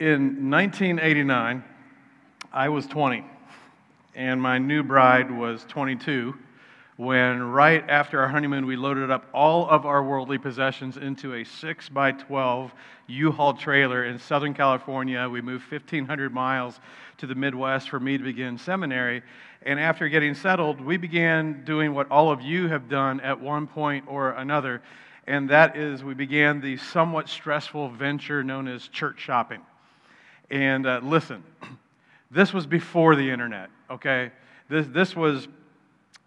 In 1989, I was 20, and my new bride was 22 when, right after our honeymoon, we loaded up all of our worldly possessions into a 6 by 12 U Haul trailer in Southern California. We moved 1,500 miles to the Midwest for me to begin seminary. And after getting settled, we began doing what all of you have done at one point or another, and that is we began the somewhat stressful venture known as church shopping. And uh, listen, this was before the internet, okay? This, this was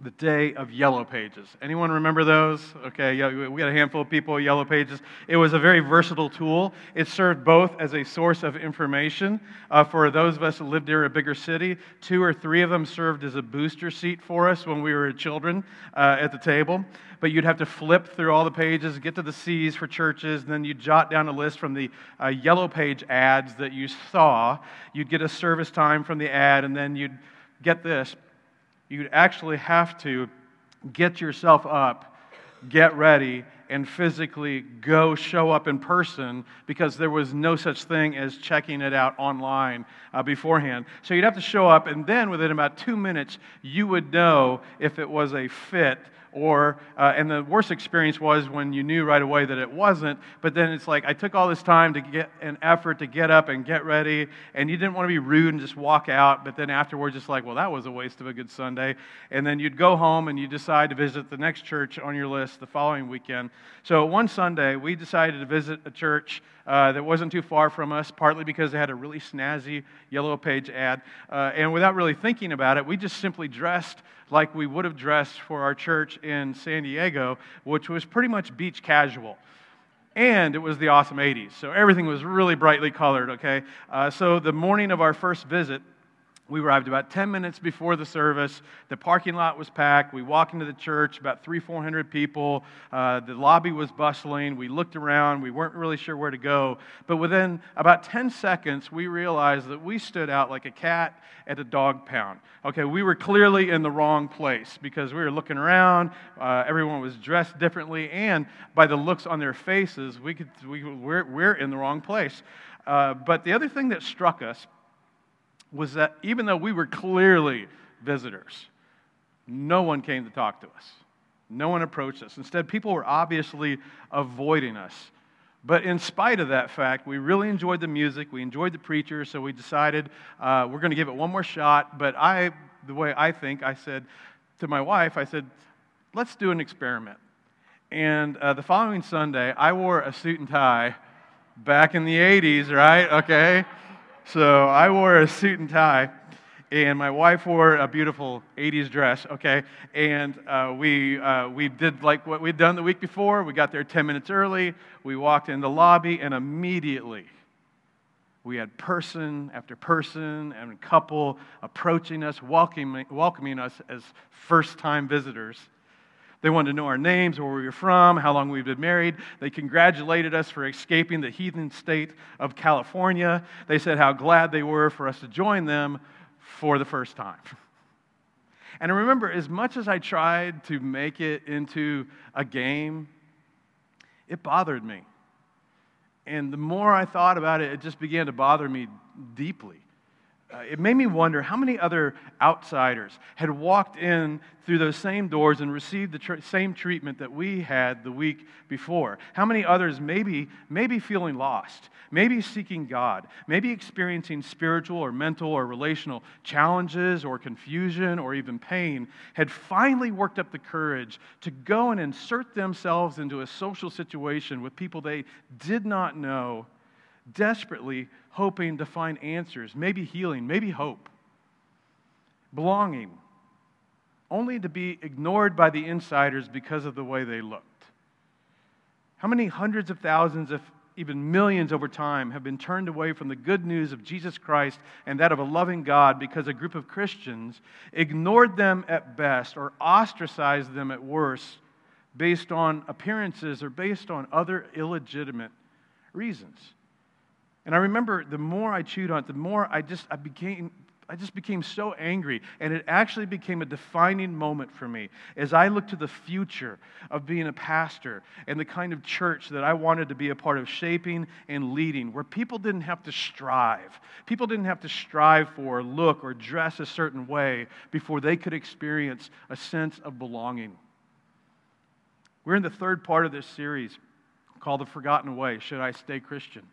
the day of yellow pages. Anyone remember those? Okay, we got a handful of people, yellow pages. It was a very versatile tool. It served both as a source of information uh, for those of us who lived near a bigger city. Two or three of them served as a booster seat for us when we were children uh, at the table. But you'd have to flip through all the pages, get to the C's for churches, and then you'd jot down a list from the uh, yellow page ads that you saw. You'd get a service time from the ad, and then you'd get this you'd actually have to get yourself up, get ready, and physically go show up in person because there was no such thing as checking it out online uh, beforehand. So you'd have to show up, and then within about two minutes, you would know if it was a fit or uh, and the worst experience was when you knew right away that it wasn't but then it's like i took all this time to get an effort to get up and get ready and you didn't want to be rude and just walk out but then afterwards it's like well that was a waste of a good sunday and then you'd go home and you decide to visit the next church on your list the following weekend so one sunday we decided to visit a church uh, that wasn't too far from us, partly because they had a really snazzy yellow page ad. Uh, and without really thinking about it, we just simply dressed like we would have dressed for our church in San Diego, which was pretty much beach casual. And it was the awesome 80s. So everything was really brightly colored, okay? Uh, so the morning of our first visit, we arrived about 10 minutes before the service. The parking lot was packed. We walked into the church, about three, 400 people. Uh, the lobby was bustling. We looked around. We weren't really sure where to go. But within about 10 seconds, we realized that we stood out like a cat at a dog pound. Okay, we were clearly in the wrong place because we were looking around. Uh, everyone was dressed differently. And by the looks on their faces, we could, we, we're, we're in the wrong place. Uh, but the other thing that struck us was that even though we were clearly visitors, no one came to talk to us. No one approached us. Instead, people were obviously avoiding us. But in spite of that fact, we really enjoyed the music. We enjoyed the preacher, so we decided uh, we're going to give it one more shot. But I, the way I think, I said to my wife, I said, let's do an experiment. And uh, the following Sunday, I wore a suit and tie back in the 80s, right? Okay. So I wore a suit and tie, and my wife wore a beautiful 80s dress, okay? And uh, we, uh, we did like what we'd done the week before. We got there 10 minutes early. We walked in the lobby, and immediately we had person after person and couple approaching us, welcoming, welcoming us as first time visitors. They wanted to know our names, where we were from, how long we've been married. They congratulated us for escaping the heathen state of California. They said how glad they were for us to join them for the first time. And I remember, as much as I tried to make it into a game, it bothered me. And the more I thought about it, it just began to bother me deeply uh, it made me wonder how many other outsiders had walked in through those same doors and received the tr- same treatment that we had the week before. How many others maybe, maybe feeling lost, maybe seeking God, maybe experiencing spiritual or mental or relational challenges or confusion or even pain, had finally worked up the courage to go and insert themselves into a social situation with people they did not know desperately hoping to find answers, maybe healing, maybe hope, belonging, only to be ignored by the insiders because of the way they looked. How many hundreds of thousands, if even millions over time, have been turned away from the good news of Jesus Christ and that of a loving God because a group of Christians ignored them at best or ostracized them at worst based on appearances or based on other illegitimate reasons? And I remember the more I chewed on it, the more I just I became I just became so angry. And it actually became a defining moment for me as I looked to the future of being a pastor and the kind of church that I wanted to be a part of shaping and leading, where people didn't have to strive. People didn't have to strive for, look, or dress a certain way before they could experience a sense of belonging. We're in the third part of this series called The Forgotten Way Should I Stay Christian?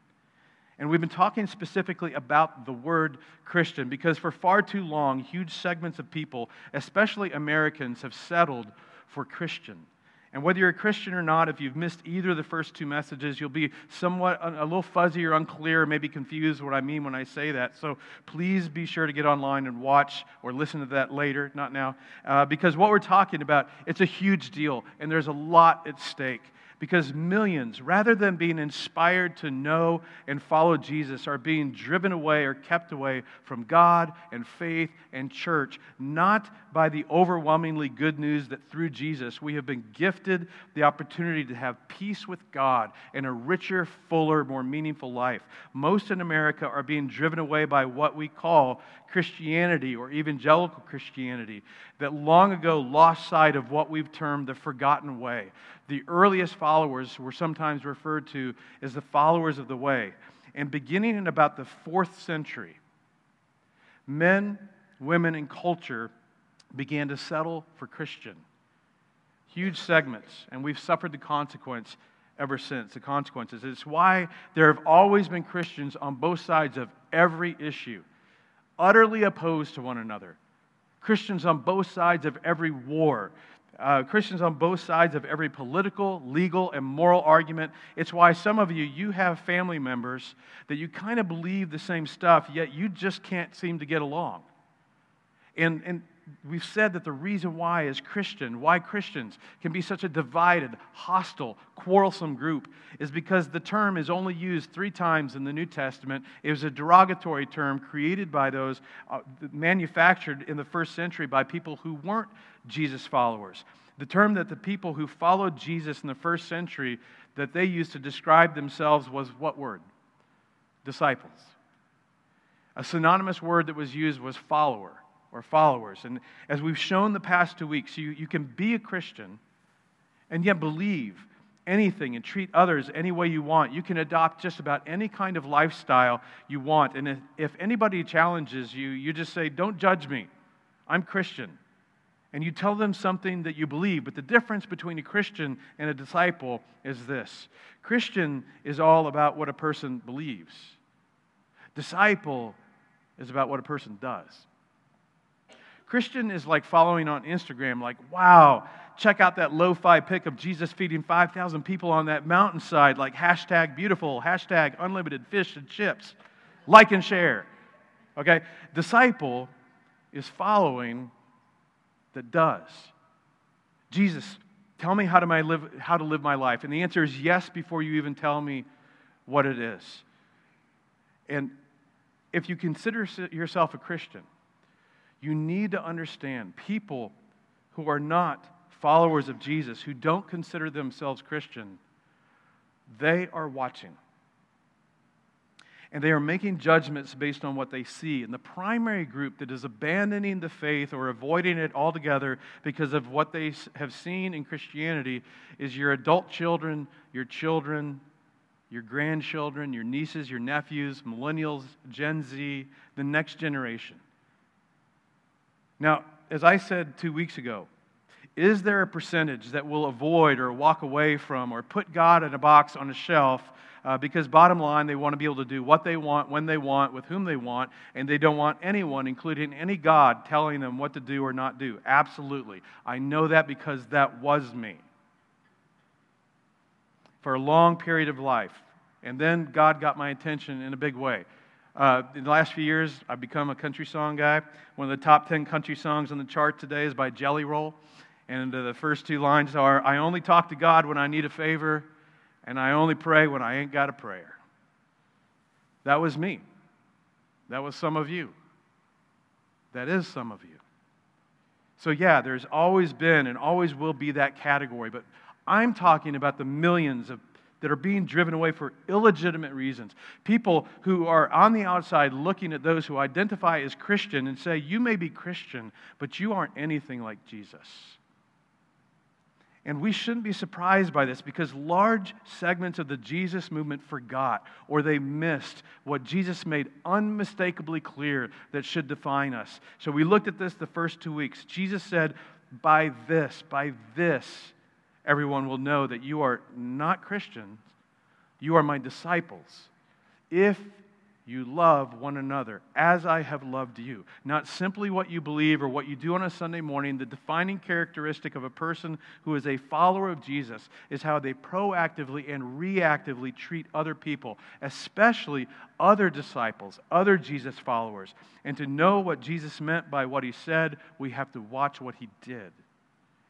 And we've been talking specifically about the word Christian because for far too long, huge segments of people, especially Americans, have settled for Christian. And whether you're a Christian or not, if you've missed either of the first two messages, you'll be somewhat a little fuzzy or unclear, maybe confused what I mean when I say that. So please be sure to get online and watch or listen to that later, not now, uh, because what we're talking about, it's a huge deal, and there's a lot at stake because millions, rather than being inspired to know and follow Jesus, are being driven away or kept away from God and faith and church, not by the overwhelmingly good news that through Jesus we have been gifted the opportunity to have peace with God and a richer, fuller, more meaningful life. Most in America are being driven away by what we call Christianity or evangelical Christianity that long ago lost sight of what we've termed the forgotten way. The earliest followers were sometimes referred to as the followers of the way. And beginning in about the fourth century, men, women, and culture began to settle for Christian. Huge segments, and we've suffered the consequence ever since. The consequences. It's why there have always been Christians on both sides of every issue utterly opposed to one another. Christians on both sides of every war. Uh, Christians on both sides of every political, legal, and moral argument. It's why some of you, you have family members that you kind of believe the same stuff, yet you just can't seem to get along. And, and we've said that the reason why is Christian, why Christians can be such a divided, hostile, quarrelsome group, is because the term is only used three times in the New Testament. It was a derogatory term created by those, uh, manufactured in the first century by people who weren't Jesus followers. The term that the people who followed Jesus in the first century that they used to describe themselves was what word? Disciples. A synonymous word that was used was follower or followers. And as we've shown the past two weeks, you, you can be a Christian and yet believe anything and treat others any way you want. You can adopt just about any kind of lifestyle you want. And if, if anybody challenges you, you just say, Don't judge me. I'm Christian. And you tell them something that you believe. But the difference between a Christian and a disciple is this Christian is all about what a person believes, disciple is about what a person does. Christian is like following on Instagram, like, wow, check out that lo fi pic of Jesus feeding 5,000 people on that mountainside, like hashtag beautiful, hashtag unlimited fish and chips. Like and share. Okay? Disciple is following that does. Jesus, tell me how to, my live, how to live my life. And the answer is yes before you even tell me what it is. And if you consider yourself a Christian, you need to understand people who are not followers of Jesus, who don't consider themselves Christian, they are watching. And they are making judgments based on what they see. And the primary group that is abandoning the faith or avoiding it altogether because of what they have seen in Christianity is your adult children, your children, your grandchildren, your nieces, your nephews, millennials, Gen Z, the next generation. Now, as I said two weeks ago, is there a percentage that will avoid or walk away from or put God in a box on a shelf uh, because, bottom line, they want to be able to do what they want, when they want, with whom they want, and they don't want anyone, including any God, telling them what to do or not do? Absolutely. I know that because that was me for a long period of life. And then God got my attention in a big way. Uh, in the last few years, I've become a country song guy. One of the top 10 country songs on the chart today is by Jelly Roll. And uh, the first two lines are I only talk to God when I need a favor, and I only pray when I ain't got a prayer. That was me. That was some of you. That is some of you. So, yeah, there's always been and always will be that category, but I'm talking about the millions of that are being driven away for illegitimate reasons. People who are on the outside looking at those who identify as Christian and say, You may be Christian, but you aren't anything like Jesus. And we shouldn't be surprised by this because large segments of the Jesus movement forgot or they missed what Jesus made unmistakably clear that should define us. So we looked at this the first two weeks. Jesus said, By this, by this, everyone will know that you are not Christians, you are my disciples. If you love one another as I have loved you. Not simply what you believe or what you do on a Sunday morning. The defining characteristic of a person who is a follower of Jesus is how they proactively and reactively treat other people, especially other disciples, other Jesus followers. And to know what Jesus meant by what he said, we have to watch what he did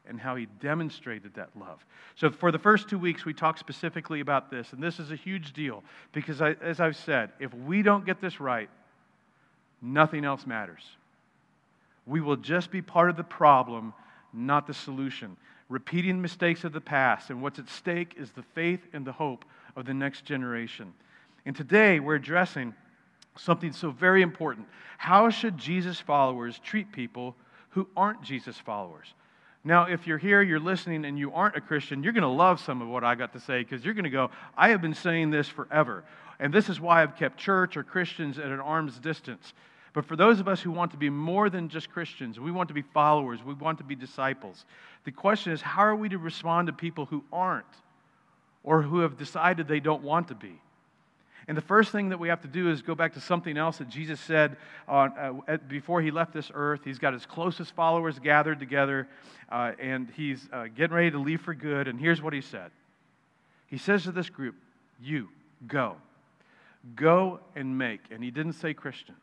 and how he demonstrated that love. So, for the first two weeks, we talked specifically about this, and this is a huge deal because, I, as I've said, if we don't get this right, nothing else matters. We will just be part of the problem, not the solution. Repeating mistakes of the past, and what's at stake is the faith and the hope of the next generation. And today, we're addressing something so very important. How should Jesus followers treat people who aren't Jesus followers? Now, if you're here, you're listening, and you aren't a Christian, you're going to love some of what I got to say because you're going to go, I have been saying this forever. And this is why I've kept church or Christians at an arm's distance. But for those of us who want to be more than just Christians, we want to be followers, we want to be disciples, the question is how are we to respond to people who aren't or who have decided they don't want to be? And the first thing that we have to do is go back to something else that Jesus said uh, before he left this earth. He's got his closest followers gathered together, uh, and he's uh, getting ready to leave for good. And here's what he said He says to this group, You, go. Go and make. And he didn't say Christians.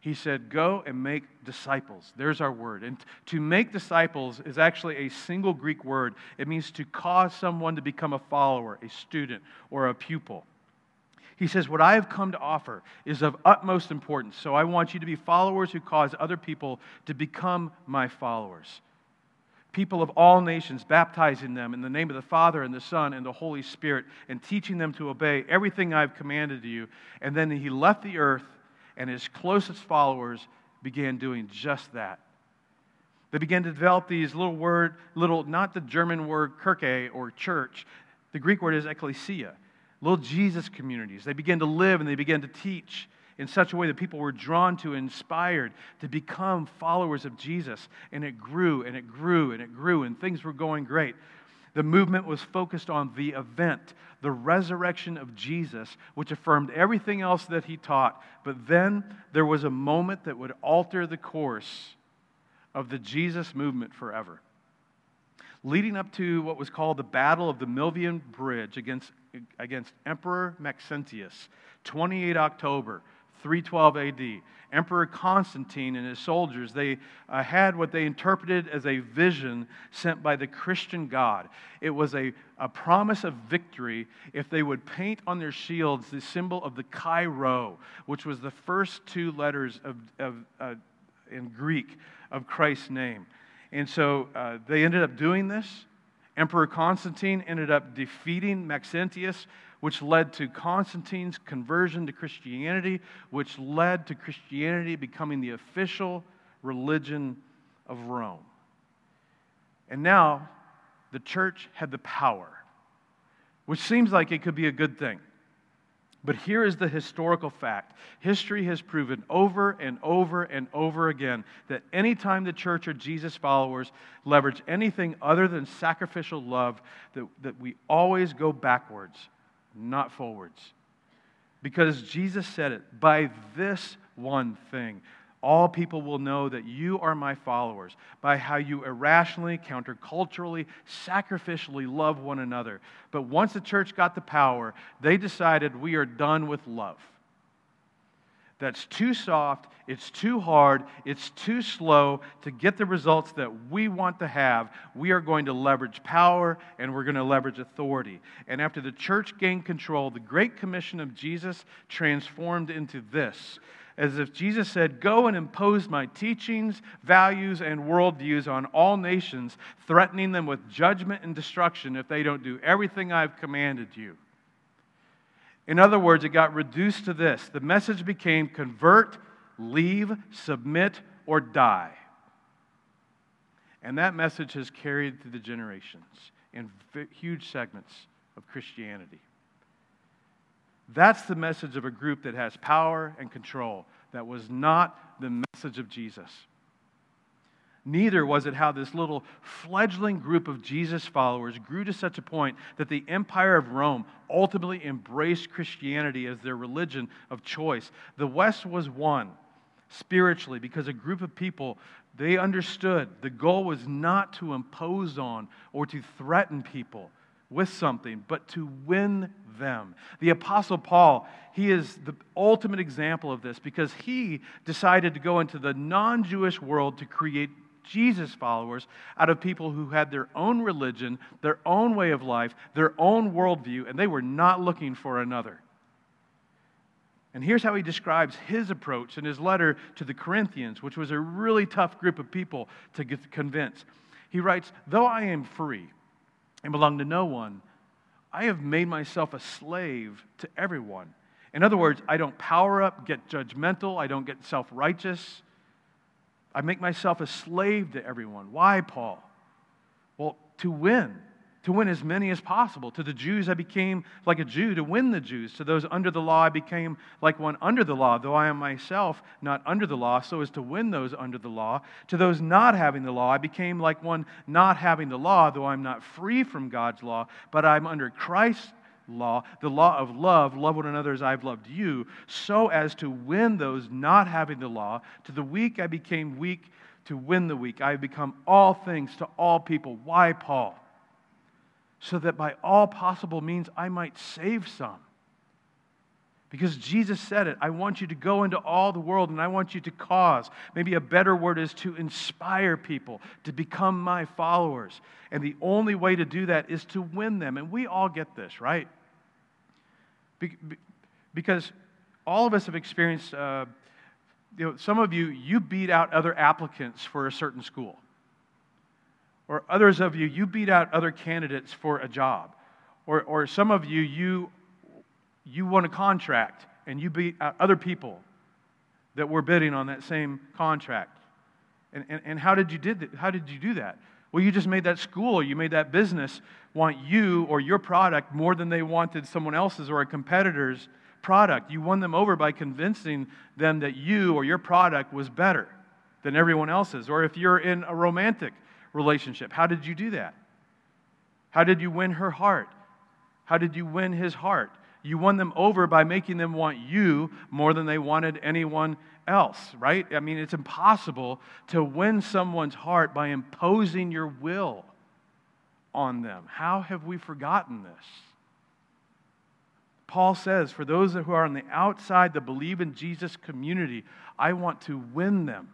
He said, Go and make disciples. There's our word. And to make disciples is actually a single Greek word. It means to cause someone to become a follower, a student, or a pupil. He says, What I have come to offer is of utmost importance. So I want you to be followers who cause other people to become my followers. People of all nations, baptizing them in the name of the Father and the Son and the Holy Spirit, and teaching them to obey everything I've commanded to you. And then he left the earth, and his closest followers began doing just that. They began to develop these little word, little, not the German word kirche or church. The Greek word is ecclesia little Jesus communities. They began to live and they began to teach in such a way that people were drawn to, inspired to become followers of Jesus. And it grew and it grew and it grew, and things were going great. The movement was focused on the event, the resurrection of Jesus, which affirmed everything else that he taught. But then there was a moment that would alter the course of the Jesus movement forever leading up to what was called the Battle of the Milvian Bridge against, against Emperor Maxentius, 28 October 312 AD. Emperor Constantine and his soldiers, they uh, had what they interpreted as a vision sent by the Christian God. It was a, a promise of victory if they would paint on their shields the symbol of the Chi Rho, which was the first two letters of, of uh, in Greek of Christ's name. And so uh, they ended up doing this. Emperor Constantine ended up defeating Maxentius, which led to Constantine's conversion to Christianity, which led to Christianity becoming the official religion of Rome. And now the church had the power, which seems like it could be a good thing. But here is the historical fact history has proven over and over and over again that anytime the church or Jesus followers leverage anything other than sacrificial love, that, that we always go backwards, not forwards. Because Jesus said it by this one thing all people will know that you are my followers by how you irrationally, counterculturally, sacrificially love one another. But once the church got the power, they decided we are done with love. That's too soft, it's too hard, it's too slow to get the results that we want to have. We are going to leverage power and we're going to leverage authority. And after the church gained control, the Great Commission of Jesus transformed into this as if Jesus said, Go and impose my teachings, values, and worldviews on all nations, threatening them with judgment and destruction if they don't do everything I've commanded you. In other words, it got reduced to this the message became convert, leave, submit, or die. And that message has carried through the generations in huge segments of Christianity. That's the message of a group that has power and control. That was not the message of Jesus. Neither was it how this little fledgling group of Jesus followers grew to such a point that the Empire of Rome ultimately embraced Christianity as their religion of choice. The West was won spiritually because a group of people they understood the goal was not to impose on or to threaten people with something, but to win them. The Apostle Paul, he is the ultimate example of this because he decided to go into the non Jewish world to create Jesus followers out of people who had their own religion, their own way of life, their own worldview, and they were not looking for another. And here's how he describes his approach in his letter to the Corinthians, which was a really tough group of people to convince. He writes, Though I am free and belong to no one, I have made myself a slave to everyone. In other words, I don't power up, get judgmental, I don't get self righteous. I make myself a slave to everyone. Why, Paul? Well, to win to win as many as possible. To the Jews, I became like a Jew to win the Jews. To those under the law, I became like one under the law, though I am myself not under the law, so as to win those under the law. To those not having the law, I became like one not having the law, though I'm not free from God's law, but I'm under Christ's law, the law of love, love one another as I've loved you, so as to win those not having the law. To the weak, I became weak to win the weak. I have become all things to all people. Why, Paul? So that by all possible means I might save some. Because Jesus said it, I want you to go into all the world and I want you to cause. Maybe a better word is to inspire people to become my followers. And the only way to do that is to win them. And we all get this, right? Because all of us have experienced, uh, you know, some of you, you beat out other applicants for a certain school. Or others of you, you beat out other candidates for a job. Or, or some of you, you, you won a contract and you beat out other people that were bidding on that same contract. And, and, and how, did you did that? how did you do that? Well, you just made that school you made that business want you or your product more than they wanted someone else's or a competitor's product. You won them over by convincing them that you or your product was better than everyone else's. Or if you're in a romantic relationship. How did you do that? How did you win her heart? How did you win his heart? You won them over by making them want you more than they wanted anyone else, right? I mean, it's impossible to win someone's heart by imposing your will on them. How have we forgotten this? Paul says, for those who are on the outside the believe in Jesus' community, I want to win them.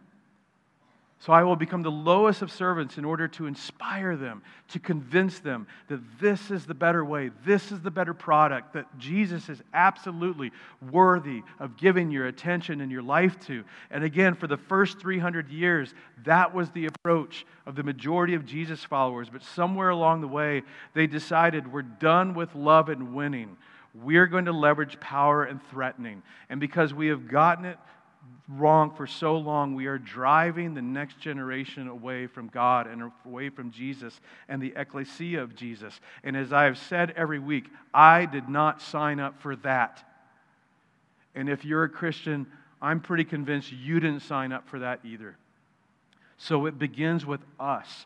So I will become the lowest of servants in order to inspire them, to convince them that this is the better way, this is the better product, that Jesus is absolutely worthy of giving your attention and your life to. And again, for the first 300 years, that was the approach of the majority of Jesus followers. But somewhere along the way, they decided we're done with love and winning. We're going to leverage power and threatening. And because we have gotten it wrong for so long, we are driving the next generation away from God and away from Jesus and the ecclesia of Jesus. And as I have said every week, I did not sign up for that. And if you're a Christian, I'm pretty convinced you didn't sign up for that either. So it begins with us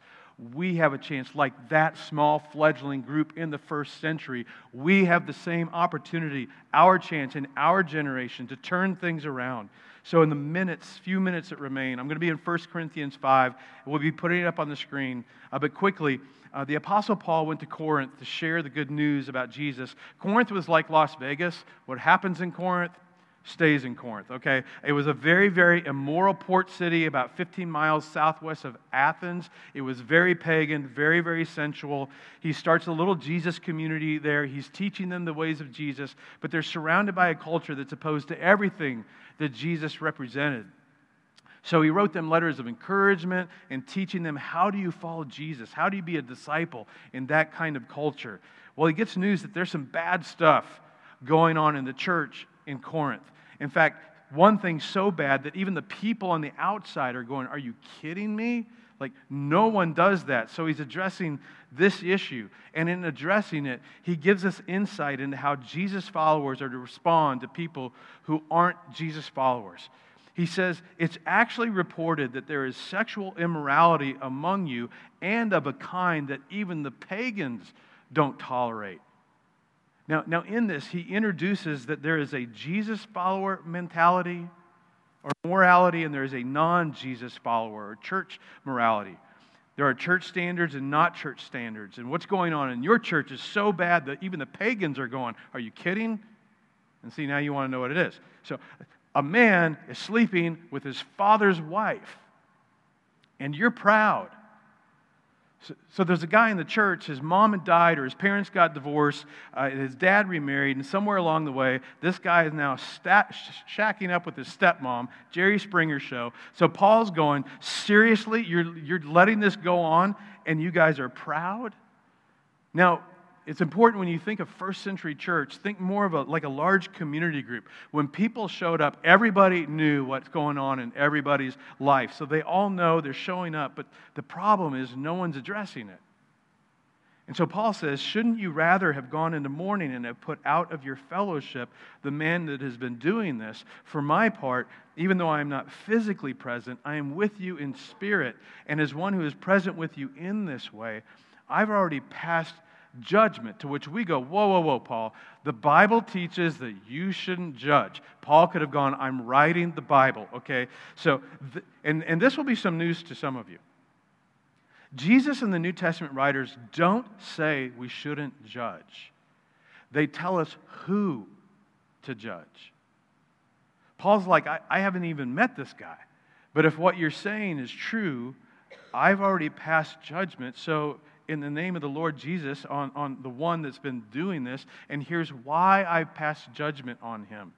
we have a chance, like that small fledgling group in the first century. We have the same opportunity, our chance in our generation to turn things around. So, in the minutes, few minutes that remain, I'm going to be in 1 Corinthians 5. We'll be putting it up on the screen. Uh, but quickly, uh, the Apostle Paul went to Corinth to share the good news about Jesus. Corinth was like Las Vegas. What happens in Corinth stays in Corinth, okay? It was a very, very immoral port city about 15 miles southwest of Athens. It was very pagan, very, very sensual. He starts a little Jesus community there. He's teaching them the ways of Jesus, but they're surrounded by a culture that's opposed to everything that Jesus represented. So he wrote them letters of encouragement and teaching them how do you follow Jesus? How do you be a disciple in that kind of culture? Well, he gets news that there's some bad stuff going on in the church in Corinth. In fact, one thing so bad that even the people on the outside are going, Are you kidding me? Like, no one does that. So he's addressing this issue. And in addressing it, he gives us insight into how Jesus followers are to respond to people who aren't Jesus followers. He says, It's actually reported that there is sexual immorality among you and of a kind that even the pagans don't tolerate. Now, now, in this, he introduces that there is a Jesus follower mentality or morality, and there is a non Jesus follower or church morality. There are church standards and not church standards. And what's going on in your church is so bad that even the pagans are going, Are you kidding? And see, now you want to know what it is. So, a man is sleeping with his father's wife, and you're proud. So, there's a guy in the church, his mom had died or his parents got divorced, uh, his dad remarried, and somewhere along the way, this guy is now stat, shacking up with his stepmom, Jerry Springer show. So Paul's going, seriously, you're, you're letting this go on and you guys are proud? Now, it's important when you think of first century church, think more of a like a large community group. When people showed up, everybody knew what's going on in everybody's life. So they all know they're showing up, but the problem is no one's addressing it. And so Paul says, Shouldn't you rather have gone into mourning and have put out of your fellowship the man that has been doing this? For my part, even though I am not physically present, I am with you in spirit. And as one who is present with you in this way, I've already passed judgment, to which we go, whoa, whoa, whoa, Paul. The Bible teaches that you shouldn't judge. Paul could have gone, I'm writing the Bible, okay? So, th- and, and this will be some news to some of you. Jesus and the New Testament writers don't say we shouldn't judge, they tell us who to judge. Paul's like, I, I haven't even met this guy. But if what you're saying is true, I've already passed judgment. So in the name of the Lord Jesus on, on the one that's been doing this. And here's why I pass judgment on him.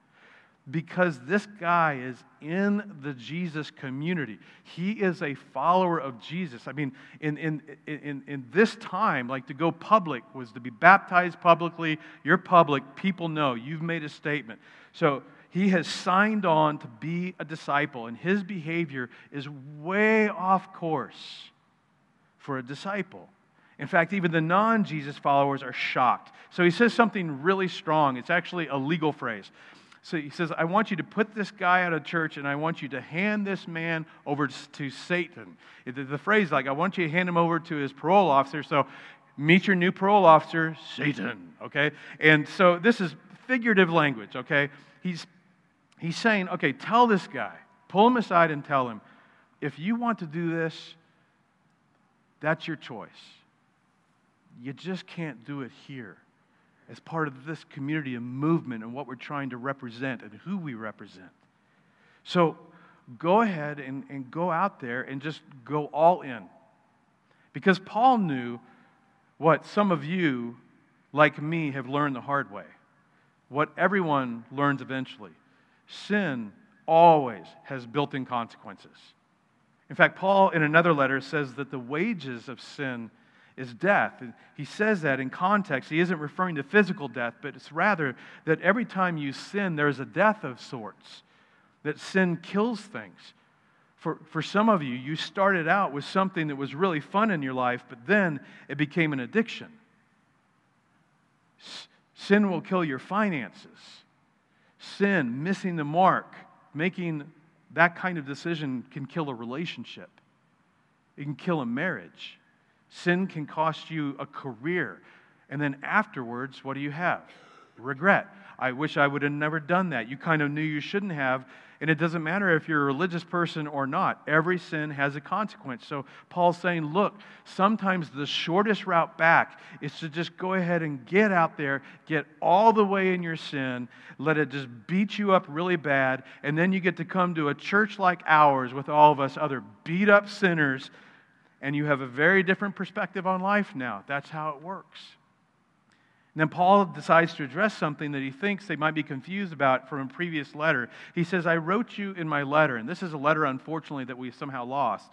Because this guy is in the Jesus community. He is a follower of Jesus. I mean, in, in, in, in this time, like to go public was to be baptized publicly. You're public, people know. You've made a statement. So he has signed on to be a disciple, and his behavior is way off course for a disciple. In fact, even the non Jesus followers are shocked. So he says something really strong. It's actually a legal phrase. So he says, I want you to put this guy out of church and I want you to hand this man over to Satan. The phrase, like, I want you to hand him over to his parole officer. So meet your new parole officer, Satan. Okay? And so this is figurative language, okay? He's, he's saying, okay, tell this guy, pull him aside and tell him, if you want to do this, that's your choice you just can't do it here as part of this community and movement and what we're trying to represent and who we represent. So go ahead and, and go out there and just go all in. Because Paul knew what some of you, like me, have learned the hard way, what everyone learns eventually. Sin always has built in consequences. In fact, Paul, in another letter, says that the wages of sin is death. He says that in context. He isn't referring to physical death, but it's rather that every time you sin, there's a death of sorts, that sin kills things. For, for some of you, you started out with something that was really fun in your life, but then it became an addiction. Sin will kill your finances. Sin, missing the mark, making that kind of decision can kill a relationship. It can kill a marriage. Sin can cost you a career. And then afterwards, what do you have? Regret. I wish I would have never done that. You kind of knew you shouldn't have. And it doesn't matter if you're a religious person or not, every sin has a consequence. So Paul's saying, look, sometimes the shortest route back is to just go ahead and get out there, get all the way in your sin, let it just beat you up really bad, and then you get to come to a church like ours with all of us other beat up sinners, and you have a very different perspective on life now. That's how it works. And then Paul decides to address something that he thinks they might be confused about from a previous letter. He says, I wrote you in my letter, and this is a letter, unfortunately, that we somehow lost,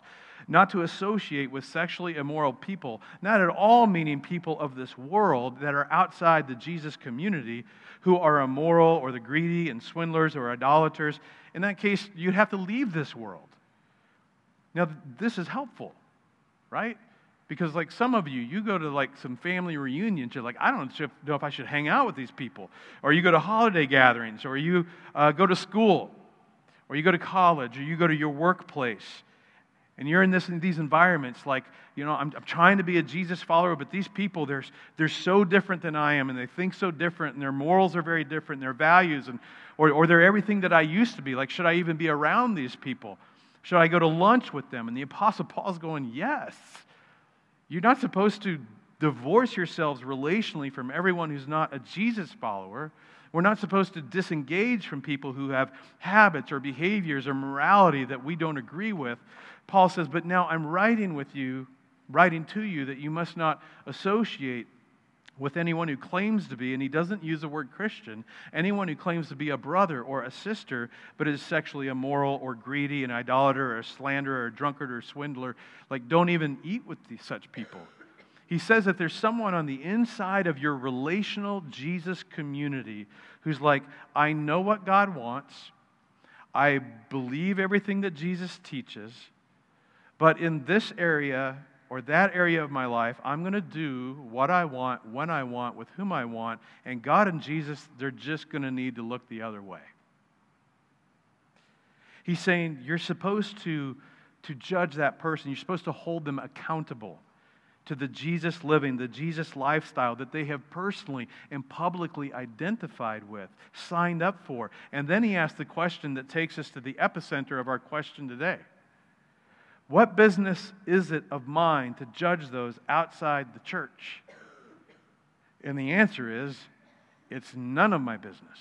not to associate with sexually immoral people, not at all meaning people of this world that are outside the Jesus community who are immoral or the greedy and swindlers or idolaters. In that case, you'd have to leave this world. Now, this is helpful, right? Because, like some of you, you go to like some family reunions, you're like, I don't know if I should hang out with these people. Or you go to holiday gatherings, or you uh, go to school, or you go to college, or you go to your workplace. And you're in, this, in these environments, like, you know, I'm, I'm trying to be a Jesus follower, but these people, they're, they're so different than I am, and they think so different, and their morals are very different, and their values, and, or, or they're everything that I used to be. Like, should I even be around these people? Should I go to lunch with them? And the Apostle Paul's going, Yes. You're not supposed to divorce yourselves relationally from everyone who's not a Jesus follower. We're not supposed to disengage from people who have habits or behaviors or morality that we don't agree with. Paul says, But now I'm writing with you, writing to you, that you must not associate with anyone who claims to be, and he doesn't use the word Christian, anyone who claims to be a brother or a sister, but is sexually immoral or greedy, an idolater or a slanderer or a drunkard or a swindler, like don't even eat with these, such people. He says that there's someone on the inside of your relational Jesus community who's like, I know what God wants, I believe everything that Jesus teaches, but in this area, or that area of my life, I'm going to do what I want, when I want, with whom I want, and God and Jesus, they're just going to need to look the other way. He's saying you're supposed to, to judge that person, you're supposed to hold them accountable to the Jesus living, the Jesus lifestyle that they have personally and publicly identified with, signed up for. And then he asks the question that takes us to the epicenter of our question today what business is it of mine to judge those outside the church? And the answer is, it's none of my business.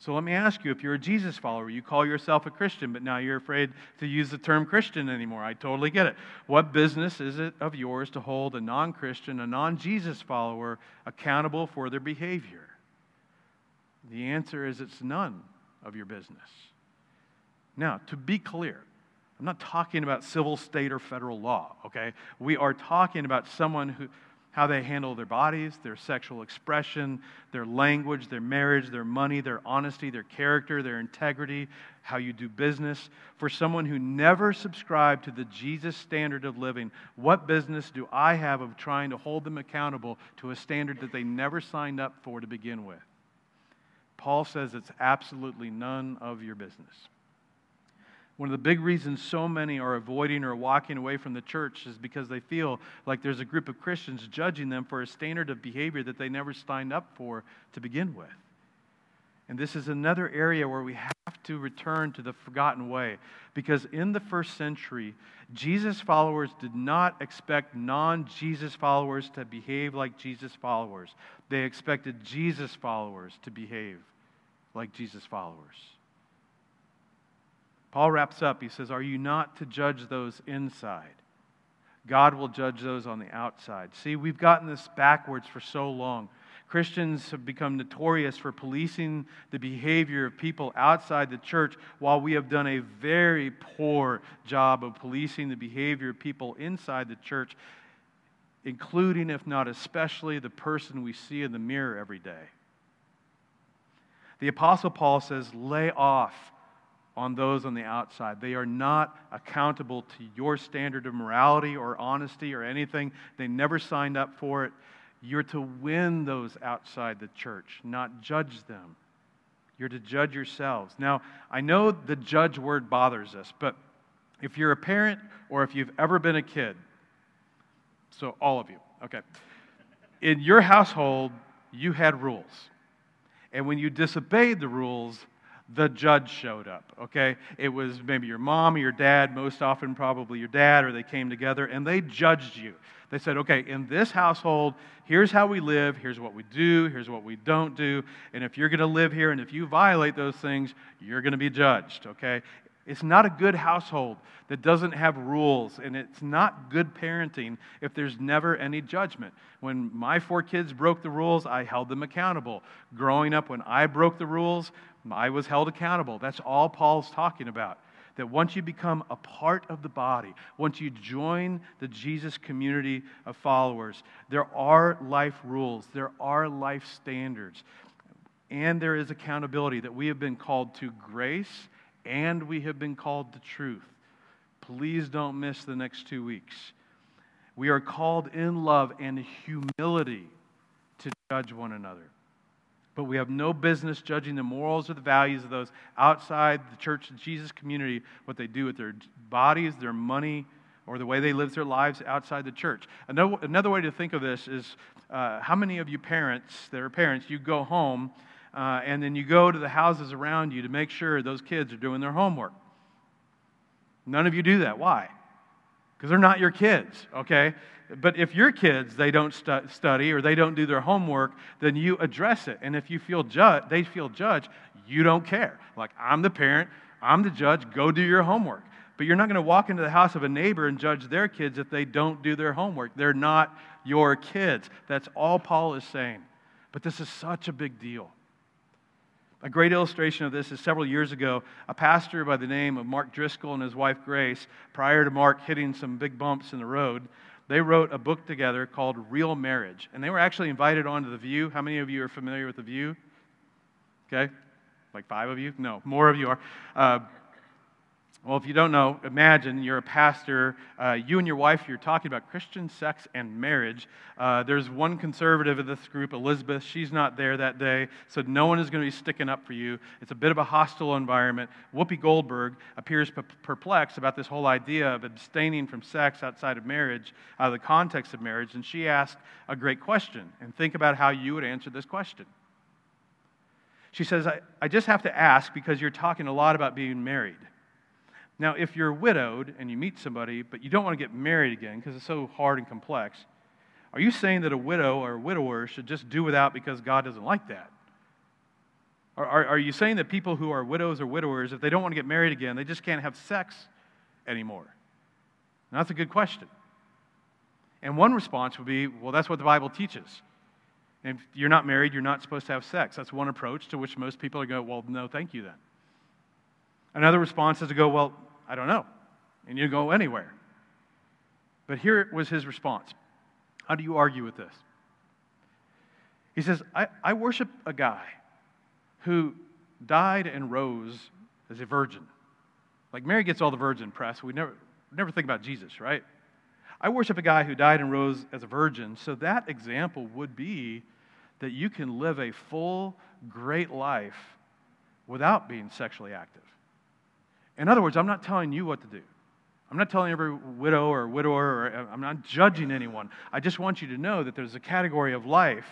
So let me ask you if you're a Jesus follower, you call yourself a Christian, but now you're afraid to use the term Christian anymore. I totally get it. What business is it of yours to hold a non Christian, a non Jesus follower accountable for their behavior? The answer is it's none of your business. Now, to be clear, I'm not talking about civil, state, or federal law, okay? We are talking about someone who, how they handle their bodies, their sexual expression, their language, their marriage, their money, their honesty, their character, their integrity, how you do business. For someone who never subscribed to the Jesus standard of living, what business do I have of trying to hold them accountable to a standard that they never signed up for to begin with? Paul says it's absolutely none of your business. One of the big reasons so many are avoiding or walking away from the church is because they feel like there's a group of Christians judging them for a standard of behavior that they never signed up for to begin with. And this is another area where we have to return to the forgotten way. Because in the first century, Jesus followers did not expect non Jesus followers to behave like Jesus followers, they expected Jesus followers to behave like Jesus followers. Paul wraps up. He says, Are you not to judge those inside? God will judge those on the outside. See, we've gotten this backwards for so long. Christians have become notorious for policing the behavior of people outside the church, while we have done a very poor job of policing the behavior of people inside the church, including, if not especially, the person we see in the mirror every day. The Apostle Paul says, Lay off on those on the outside. They are not accountable to your standard of morality or honesty or anything. They never signed up for it. You're to win those outside the church, not judge them. You're to judge yourselves. Now, I know the judge word bothers us, but if you're a parent or if you've ever been a kid, so all of you, okay, in your household, you had rules. And when you disobeyed the rules, the judge showed up, okay? It was maybe your mom or your dad, most often probably your dad, or they came together and they judged you. They said, okay, in this household, here's how we live, here's what we do, here's what we don't do, and if you're to live here and if you violate those things, you're to be judged, okay? It's not a good household that doesn't have rules, and it's not good parenting if there's never any judgment. When my four kids broke the rules, I held them accountable. Growing up, when I broke the rules, I was held accountable. That's all Paul's talking about. That once you become a part of the body, once you join the Jesus community of followers, there are life rules, there are life standards, and there is accountability that we have been called to grace and we have been called to truth. Please don't miss the next two weeks. We are called in love and humility to judge one another. But we have no business judging the morals or the values of those outside the church and Jesus community, what they do with their bodies, their money, or the way they live their lives outside the church. Another, another way to think of this is uh, how many of you parents that are parents, you go home uh, and then you go to the houses around you to make sure those kids are doing their homework. None of you do that. Why? Because they're not your kids, okay? But if your kids, they don't stu- study or they don't do their homework, then you address it. And if you feel ju- they feel judged, you don't care. Like, I'm the parent, I'm the judge, go do your homework. But you're not going to walk into the house of a neighbor and judge their kids if they don't do their homework. They're not your kids. That's all Paul is saying. But this is such a big deal. A great illustration of this is several years ago, a pastor by the name of Mark Driscoll and his wife Grace, prior to Mark hitting some big bumps in the road, they wrote a book together called Real Marriage. And they were actually invited onto The View. How many of you are familiar with The View? Okay? Like five of you? No, more of you are. Uh, well, if you don't know, imagine you're a pastor. Uh, you and your wife, you're talking about Christian sex and marriage. Uh, there's one conservative in this group, Elizabeth. She's not there that day, so no one is going to be sticking up for you. It's a bit of a hostile environment. Whoopi Goldberg appears perplexed about this whole idea of abstaining from sex outside of marriage, out of the context of marriage, and she asked a great question. And think about how you would answer this question. She says, I, I just have to ask because you're talking a lot about being married. Now, if you're widowed and you meet somebody, but you don't want to get married again because it's so hard and complex, are you saying that a widow or a widower should just do without because God doesn't like that? Or are, are you saying that people who are widows or widowers, if they don't want to get married again, they just can't have sex anymore? Now, that's a good question. And one response would be, well, that's what the Bible teaches. If you're not married, you're not supposed to have sex. That's one approach to which most people are going, well, no, thank you then. Another response is to go, well, I don't know. And you go anywhere. But here was his response. How do you argue with this? He says, I, I worship a guy who died and rose as a virgin. Like Mary gets all the virgin press. We never, never think about Jesus, right? I worship a guy who died and rose as a virgin. So that example would be that you can live a full, great life without being sexually active. In other words, I'm not telling you what to do. I'm not telling every widow or widower, or I'm not judging anyone. I just want you to know that there's a category of life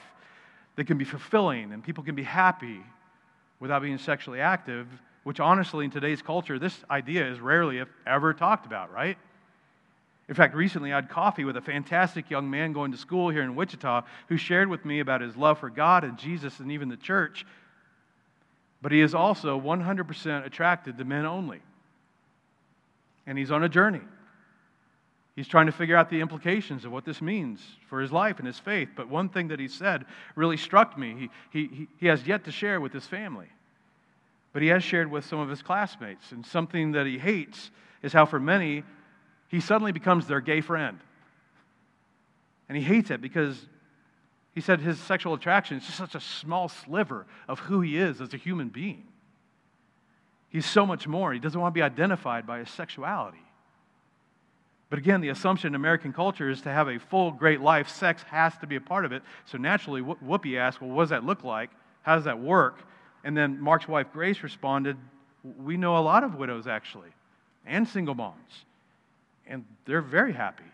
that can be fulfilling and people can be happy without being sexually active, which honestly, in today's culture, this idea is rarely, if ever, talked about, right? In fact, recently I had coffee with a fantastic young man going to school here in Wichita who shared with me about his love for God and Jesus and even the church. But he is also 100% attracted to men only and he's on a journey. He's trying to figure out the implications of what this means for his life and his faith. But one thing that he said really struck me. He, he, he has yet to share with his family, but he has shared with some of his classmates. And something that he hates is how, for many, he suddenly becomes their gay friend. And he hates it because he said his sexual attraction is just such a small sliver of who he is as a human being. He's so much more. He doesn't want to be identified by his sexuality. But again, the assumption in American culture is to have a full, great life. Sex has to be a part of it. So naturally, Whoopi asked, Well, what does that look like? How does that work? And then Mark's wife, Grace, responded, We know a lot of widows, actually, and single moms. And they're very happy.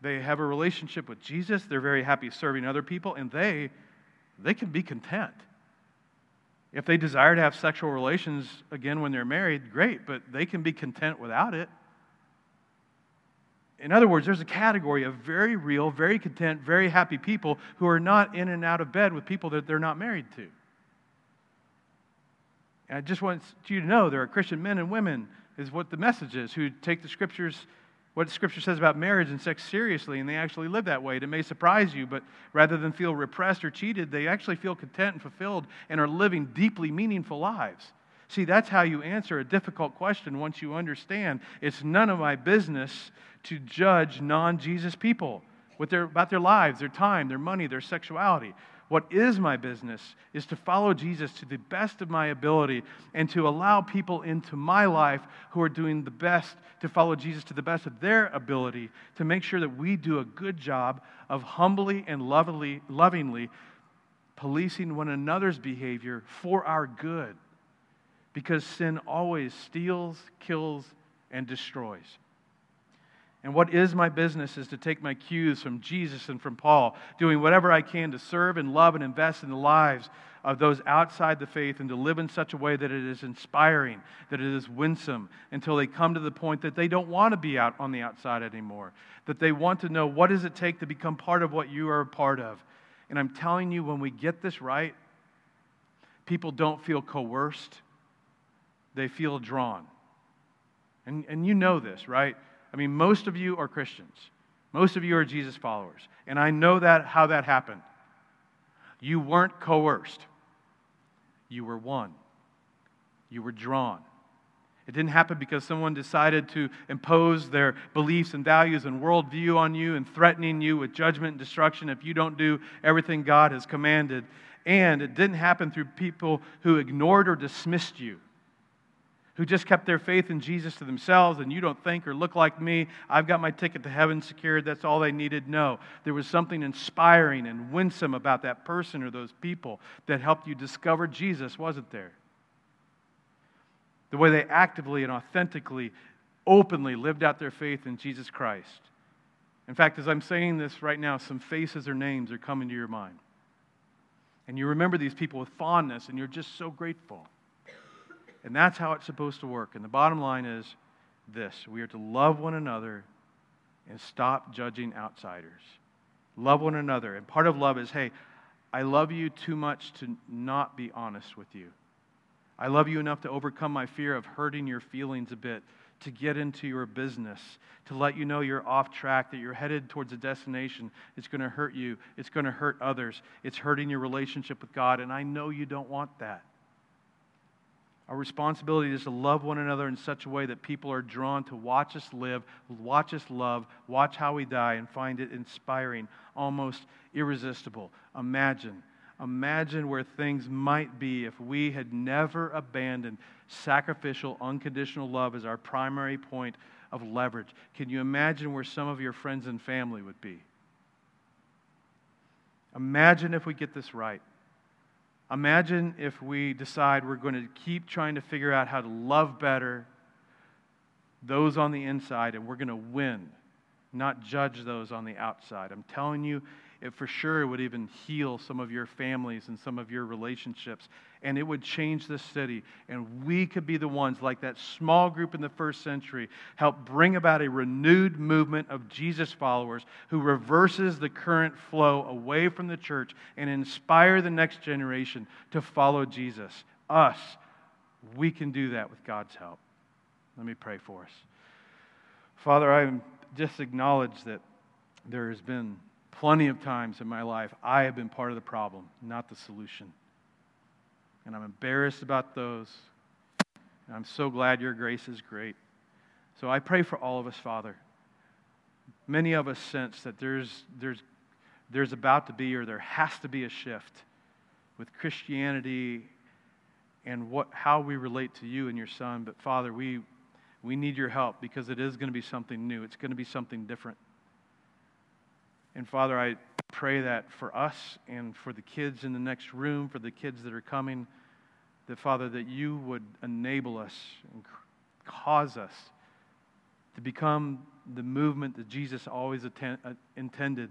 They have a relationship with Jesus. They're very happy serving other people, and they, they can be content. If they desire to have sexual relations again when they're married, great, but they can be content without it. In other words, there's a category of very real, very content, very happy people who are not in and out of bed with people that they're not married to. And I just want you to know there are Christian men and women, is what the message is, who take the scriptures what Scripture says about marriage and sex seriously, and they actually live that way. It may surprise you, but rather than feel repressed or cheated, they actually feel content and fulfilled and are living deeply meaningful lives. See, that's how you answer a difficult question once you understand it's none of my business to judge non Jesus people with their, about their lives, their time, their money, their sexuality. What is my business is to follow Jesus to the best of my ability and to allow people into my life who are doing the best to follow Jesus to the best of their ability to make sure that we do a good job of humbly and lovingly, lovingly policing one another's behavior for our good. Because sin always steals, kills, and destroys. And what is my business is to take my cues from Jesus and from Paul, doing whatever I can to serve and love and invest in the lives of those outside the faith and to live in such a way that it is inspiring, that it is winsome, until they come to the point that they don't want to be out on the outside anymore, that they want to know what does it take to become part of what you are a part of. And I'm telling you, when we get this right, people don't feel coerced, they feel drawn. And, and you know this, right? I mean, most of you are Christians. Most of you are Jesus followers. And I know that how that happened. You weren't coerced. You were won. You were drawn. It didn't happen because someone decided to impose their beliefs and values and worldview on you and threatening you with judgment and destruction if you don't do everything God has commanded. And it didn't happen through people who ignored or dismissed you who just kept their faith in Jesus to themselves and you don't think or look like me. I've got my ticket to heaven secured. That's all they needed. No. There was something inspiring and winsome about that person or those people that helped you discover Jesus, wasn't there? The way they actively and authentically, openly lived out their faith in Jesus Christ. In fact, as I'm saying this right now, some faces or names are coming to your mind. And you remember these people with fondness, and you're just so grateful. And that's how it's supposed to work. And the bottom line is this we are to love one another and stop judging outsiders. Love one another. And part of love is hey, I love you too much to not be honest with you. I love you enough to overcome my fear of hurting your feelings a bit, to get into your business, to let you know you're off track, that you're headed towards a destination. It's going to hurt you, it's going to hurt others, it's hurting your relationship with God, and I know you don't want that. Our responsibility is to love one another in such a way that people are drawn to watch us live, watch us love, watch how we die, and find it inspiring, almost irresistible. Imagine, imagine where things might be if we had never abandoned sacrificial, unconditional love as our primary point of leverage. Can you imagine where some of your friends and family would be? Imagine if we get this right. Imagine if we decide we're going to keep trying to figure out how to love better those on the inside and we're going to win, not judge those on the outside. I'm telling you, it for sure would even heal some of your families and some of your relationships. And it would change the city. And we could be the ones, like that small group in the first century, help bring about a renewed movement of Jesus followers who reverses the current flow away from the church and inspire the next generation to follow Jesus. Us, we can do that with God's help. Let me pray for us. Father, I just acknowledge that there has been Plenty of times in my life, I have been part of the problem, not the solution. And I'm embarrassed about those. And I'm so glad your grace is great. So I pray for all of us, Father. Many of us sense that there's, there's, there's about to be, or there has to be, a shift with Christianity and what, how we relate to you and your Son. But Father, we, we need your help because it is going to be something new, it's going to be something different. And Father, I pray that for us and for the kids in the next room, for the kids that are coming, that Father, that you would enable us and cause us to become the movement that Jesus always attend, uh, intended,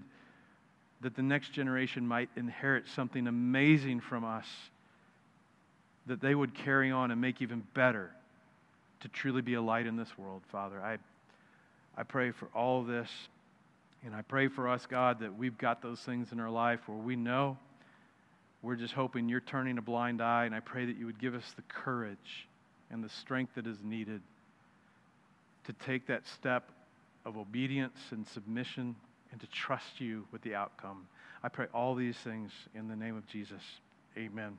that the next generation might inherit something amazing from us that they would carry on and make even better to truly be a light in this world, Father. I, I pray for all this. And I pray for us, God, that we've got those things in our life where we know we're just hoping you're turning a blind eye. And I pray that you would give us the courage and the strength that is needed to take that step of obedience and submission and to trust you with the outcome. I pray all these things in the name of Jesus. Amen.